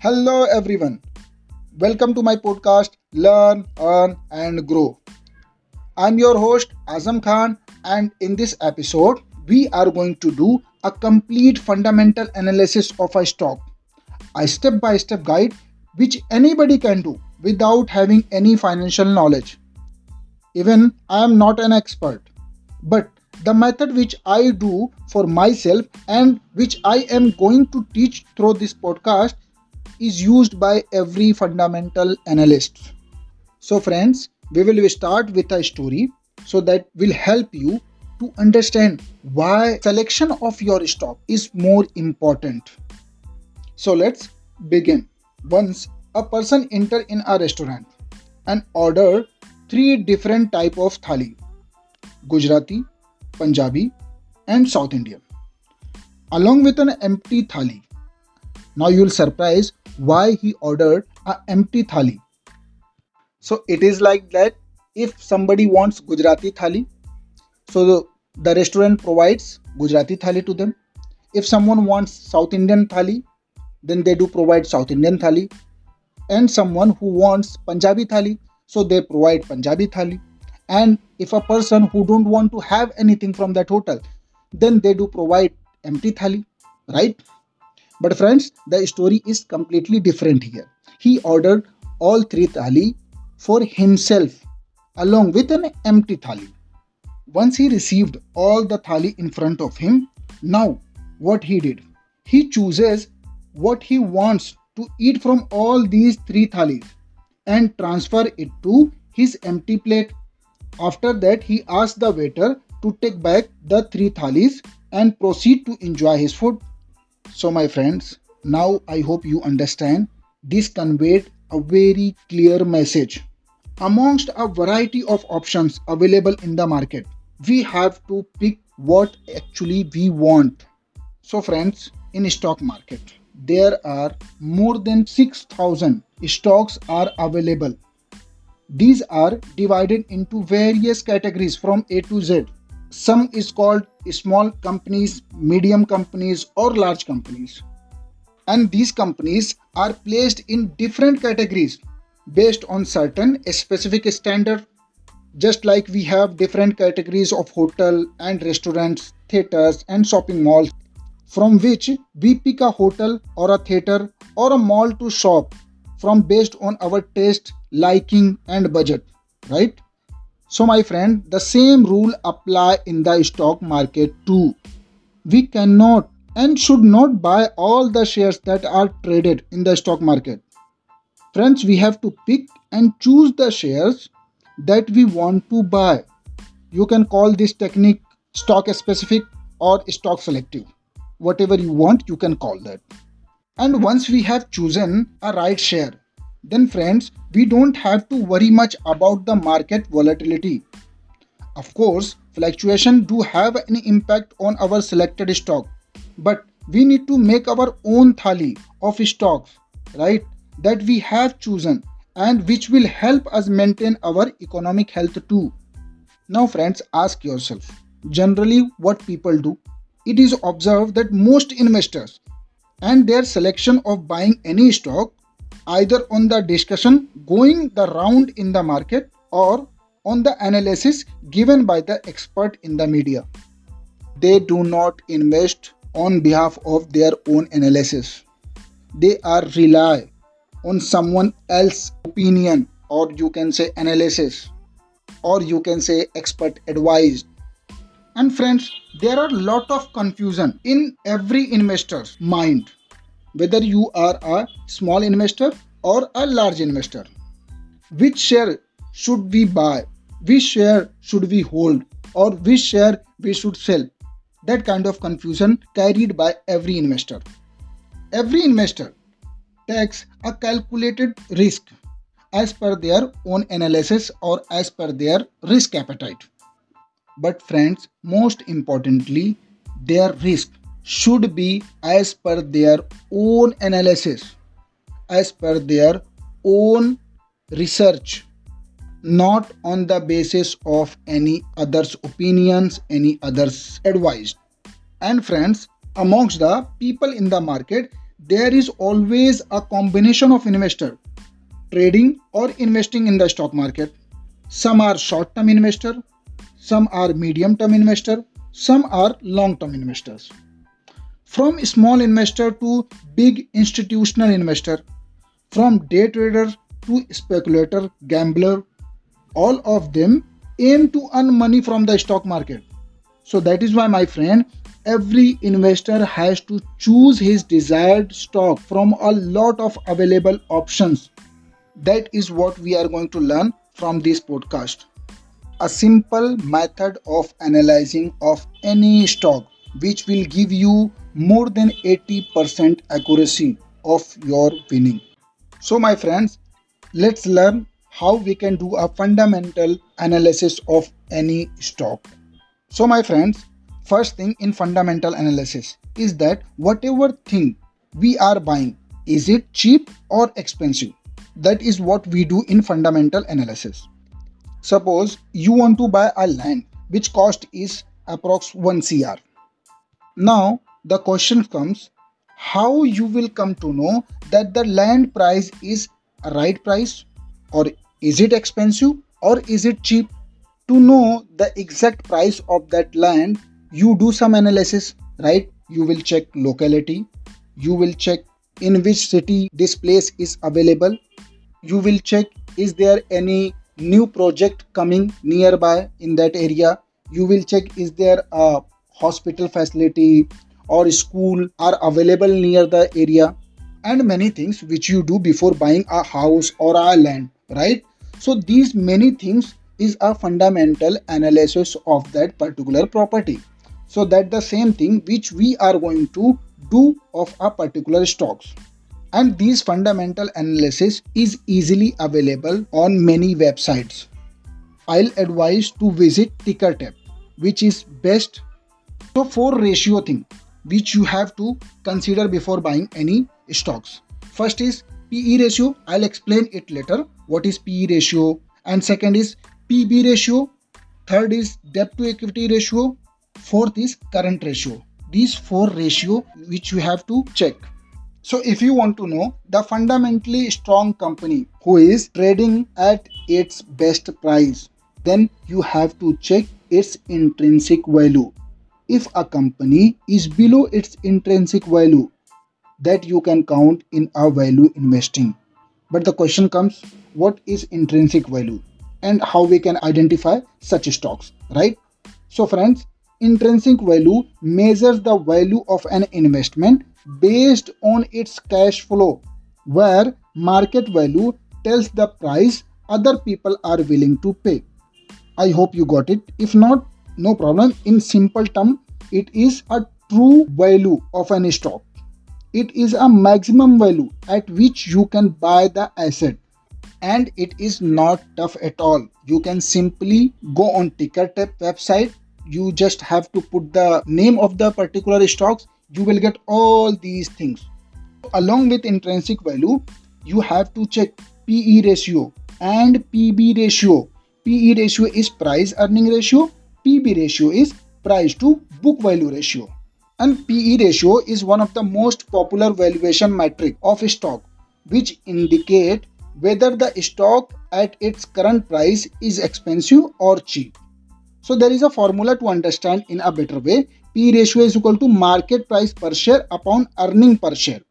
Hello, everyone. Welcome to my podcast, Learn, Earn, and Grow. I'm your host, Azam Khan, and in this episode, we are going to do a complete fundamental analysis of a stock, a step by step guide which anybody can do without having any financial knowledge. Even I am not an expert, but the method which I do for myself and which I am going to teach through this podcast is used by every fundamental analyst. So, friends, we will start with a story so that will help you to understand why selection of your stock is more important. So, let's begin. Once a person enter in a restaurant and order three different type of thali Gujarati, Punjabi, and South Indian, along with an empty thali. Now you'll surprise why he ordered an empty thali. So it is like that if somebody wants Gujarati thali, so the, the restaurant provides Gujarati thali to them. If someone wants South Indian thali, then they do provide South Indian thali. And someone who wants Punjabi thali, so they provide Punjabi thali and if a person who don't want to have anything from that hotel then they do provide empty thali right but friends the story is completely different here. He ordered all three thali for himself along with an empty thali. Once he received all the thali in front of him now what he did? He chooses what he wants to eat from all these three thalis and transfer it to his empty plate. After that, he asked the waiter to take back the three thalis and proceed to enjoy his food. So, my friends, now I hope you understand this conveyed a very clear message. Amongst a variety of options available in the market, we have to pick what actually we want. So, friends, in stock market, there are more than 6000 stocks are available these are divided into various categories from A to Z. Some is called small companies, medium companies, or large companies. And these companies are placed in different categories based on certain specific standard. Just like we have different categories of hotel and restaurants, theaters, and shopping malls, from which we pick a hotel or a theater or a mall to shop from based on our taste liking and budget right so my friend the same rule apply in the stock market too. We cannot and should not buy all the shares that are traded in the stock market. Friends we have to pick and choose the shares that we want to buy. You can call this technique stock specific or stock selective. Whatever you want you can call that. And once we have chosen a right share then friends, we don't have to worry much about the market volatility. Of course, fluctuation do have an impact on our selected stock, but we need to make our own thali of stocks, right, that we have chosen and which will help us maintain our economic health too. Now friends, ask yourself, generally what people do? It is observed that most investors and their selection of buying any stock either on the discussion going the round in the market or on the analysis given by the expert in the media. They do not invest on behalf of their own analysis. They are rely on someone else's opinion or you can say analysis or you can say expert advice. And friends, there are lot of confusion in every investor's mind whether you are a small investor or a large investor. Which share should we buy? Which share should we hold? Or which share we should sell? That kind of confusion carried by every investor. Every investor takes a calculated risk as per their own analysis or as per their risk appetite. But, friends, most importantly, their risk should be as per their own analysis, as per their own research, not on the basis of any other's opinions, any other's advice. And friends, amongst the people in the market, there is always a combination of investor trading or investing in the stock market. Some are short term investor, some are medium term investor, some are long term investors. From small investor to big institutional investor, from day trader to speculator, gambler, all of them aim to earn money from the stock market. So that is why, my friend, every investor has to choose his desired stock from a lot of available options. That is what we are going to learn from this podcast. A simple method of analyzing of any stock which will give you more than 80% accuracy of your winning. So my friends, let's learn how we can do a fundamental analysis of any stock. So my friends, first thing in fundamental analysis is that whatever thing we are buying, is it cheap or expensive? That is what we do in fundamental analysis. Suppose you want to buy a land which cost is approx 1 cr. Now the question comes how you will come to know that the land price is a right price? Or is it expensive? Or is it cheap? To know the exact price of that land you do some analysis right? You will check locality. You will check in which city this place is available. You will check is there any new project coming nearby in that area? You will check is there a hospital facility or school are available near the area and many things which you do before buying a house or a land right? So these many things is a fundamental analysis of that particular property. So that the same thing which we are going to do of a particular stocks. And these fundamental analysis is easily available on many websites. I'll advise to visit Tickertape which is best. So for ratio thing which you have to consider before buying any stocks. First is PE ratio. I'll explain it later. What is PE ratio? And second is PB ratio. Third is debt to equity ratio. Fourth is current ratio. These four ratio which you have to check. So if you want to know the fundamentally strong company who is trading at its best price, then you have to check its intrinsic value if a company is below its intrinsic value that you can count in a value investing. But the question comes what is intrinsic value and how we can identify such stocks right? So friends intrinsic value measures the value of an investment based on its cash flow where market value tells the price other people are willing to pay. I hope you got it. If not no problem. In simple term it is a true value of any stock. It is a maximum value at which you can buy the asset. And it is not tough at all. You can simply go on Tickertape website. You just have to put the name of the particular stocks. You will get all these things. Along with intrinsic value you have to check pe ratio and pb ratio. Pe ratio is price earning ratio pb ratio is price to book value ratio. And PE ratio is one of the most popular valuation metric of stock which indicate whether the stock at its current price is expensive or cheap. So there is a formula to understand in a better way. P ratio is equal to market price per share upon earning per share.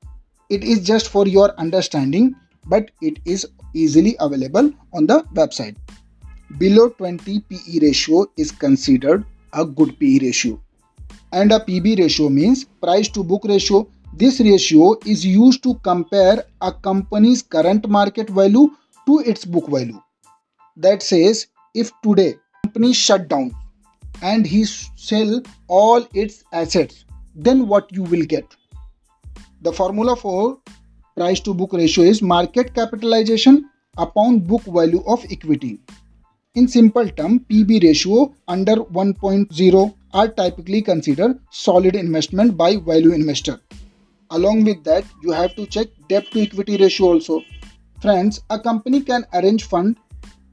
It is just for your understanding but it is easily available on the website. Below 20 PE ratio is considered a good PE ratio. And a PB ratio means price to book ratio. This ratio is used to compare a company's current market value to its book value. That says if today company shut down and he sell all its assets, then what you will get? The formula for price to book ratio is market capitalization upon book value of equity. In simple term, PB ratio under 1.0 are typically considered solid investment by value investor. Along with that, you have to check debt to equity ratio also. Friends, a company can arrange fund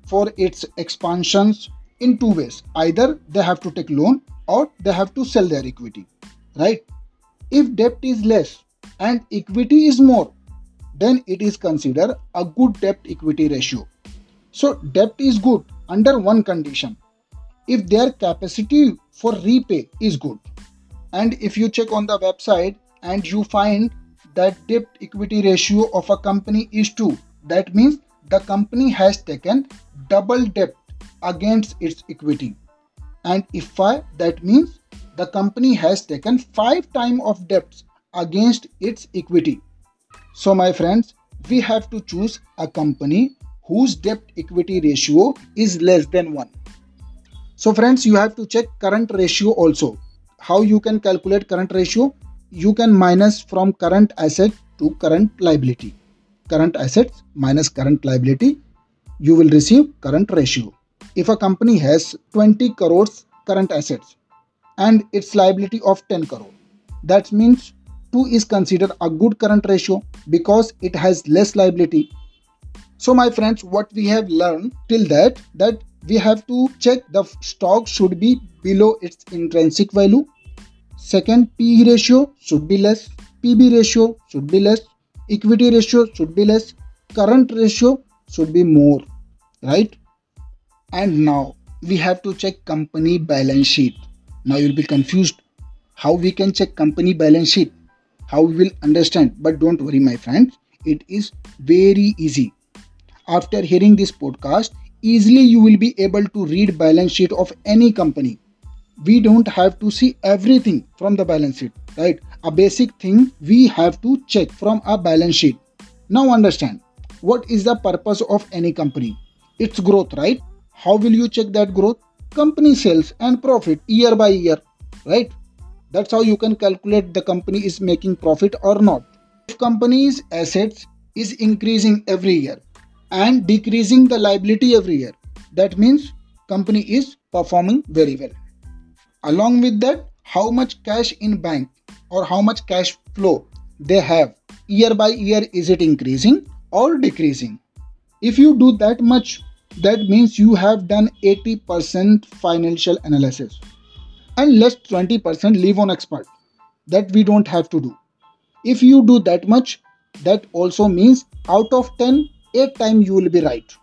for its expansions in two ways. Either they have to take loan or they have to sell their equity. Right? If debt is less, and equity is more, then it is considered a good debt equity ratio. So debt is good under one condition if their capacity for repay is good. And if you check on the website and you find that debt equity ratio of a company is 2, that means the company has taken double debt against its equity. And if 5, that means the company has taken 5 times of debts against its equity. So my friends, we have to choose a company whose debt equity ratio is less than 1. So friends, you have to check current ratio also. How you can calculate current ratio? You can minus from current asset to current liability. Current assets minus current liability, you will receive current ratio. If a company has 20 crores current assets and its liability of 10 crore, that means 2 is considered a good current ratio because it has less liability. So my friends, what we have learned till that, that we have to check the stock should be below its intrinsic value. Second, PE ratio should be less, PB ratio should be less, equity ratio should be less, current ratio should be more, right? And now we have to check company balance sheet. Now you'll be confused how we can check company balance sheet, how we will understand. But don't worry, my friends, it is very easy. After hearing this podcast, easily you will be able to read balance sheet of any company. We don't have to see everything from the balance sheet right? A basic thing we have to check from a balance sheet. Now understand what is the purpose of any company? Its growth right? How will you check that growth? Company sales and profit year by year right? That's how you can calculate the company is making profit or not. If company's assets is increasing every year and decreasing the liability every year. That means company is performing very well. Along with that, how much cash in bank or how much cash flow they have year by year is it increasing or decreasing? If you do that much, that means you have done 80% financial analysis and less 20% leave on expert that we don't have to do. If you do that much, that also means out of 10, 8 times you will be right.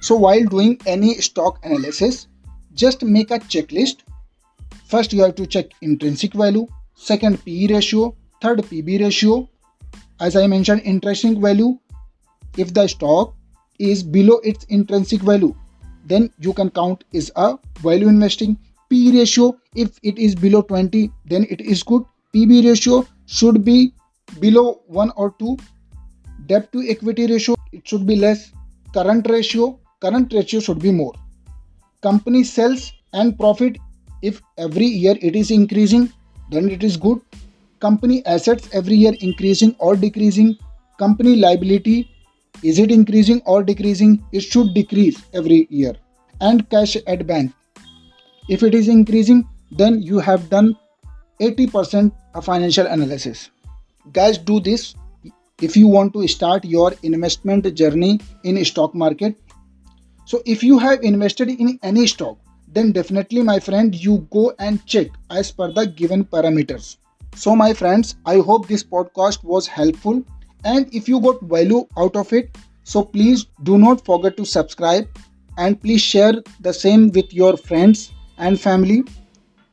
So while doing any stock analysis, just make a checklist. First you have to check intrinsic value, second PE ratio, third PB ratio. As I mentioned intrinsic value, if the stock is below its intrinsic value, then you can count is a value investing. P ratio, if it is below 20, then it is good. PB ratio should be below 1 or 2. Debt to equity ratio it should be less. Current ratio, current ratio should be more. Company sales and profit, if every year it is increasing, then it is good. Company assets every year increasing or decreasing. Company liability, is it increasing or decreasing? It should decrease every year. And cash at bank, if it is increasing, then you have done 80% of financial analysis. Guys, do this if you want to start your investment journey in stock market. So if you have invested in any stock then definitely my friend you go and check as per the given parameters. So my friends i hope this podcast was helpful. And if you got value out of it so please do not forget to subscribe and please share the same with your friends and family.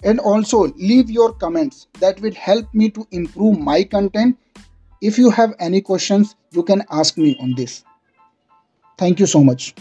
And also leave your comments. That will help me to improve my content if you have any questions, you can ask me on this. Thank you so much.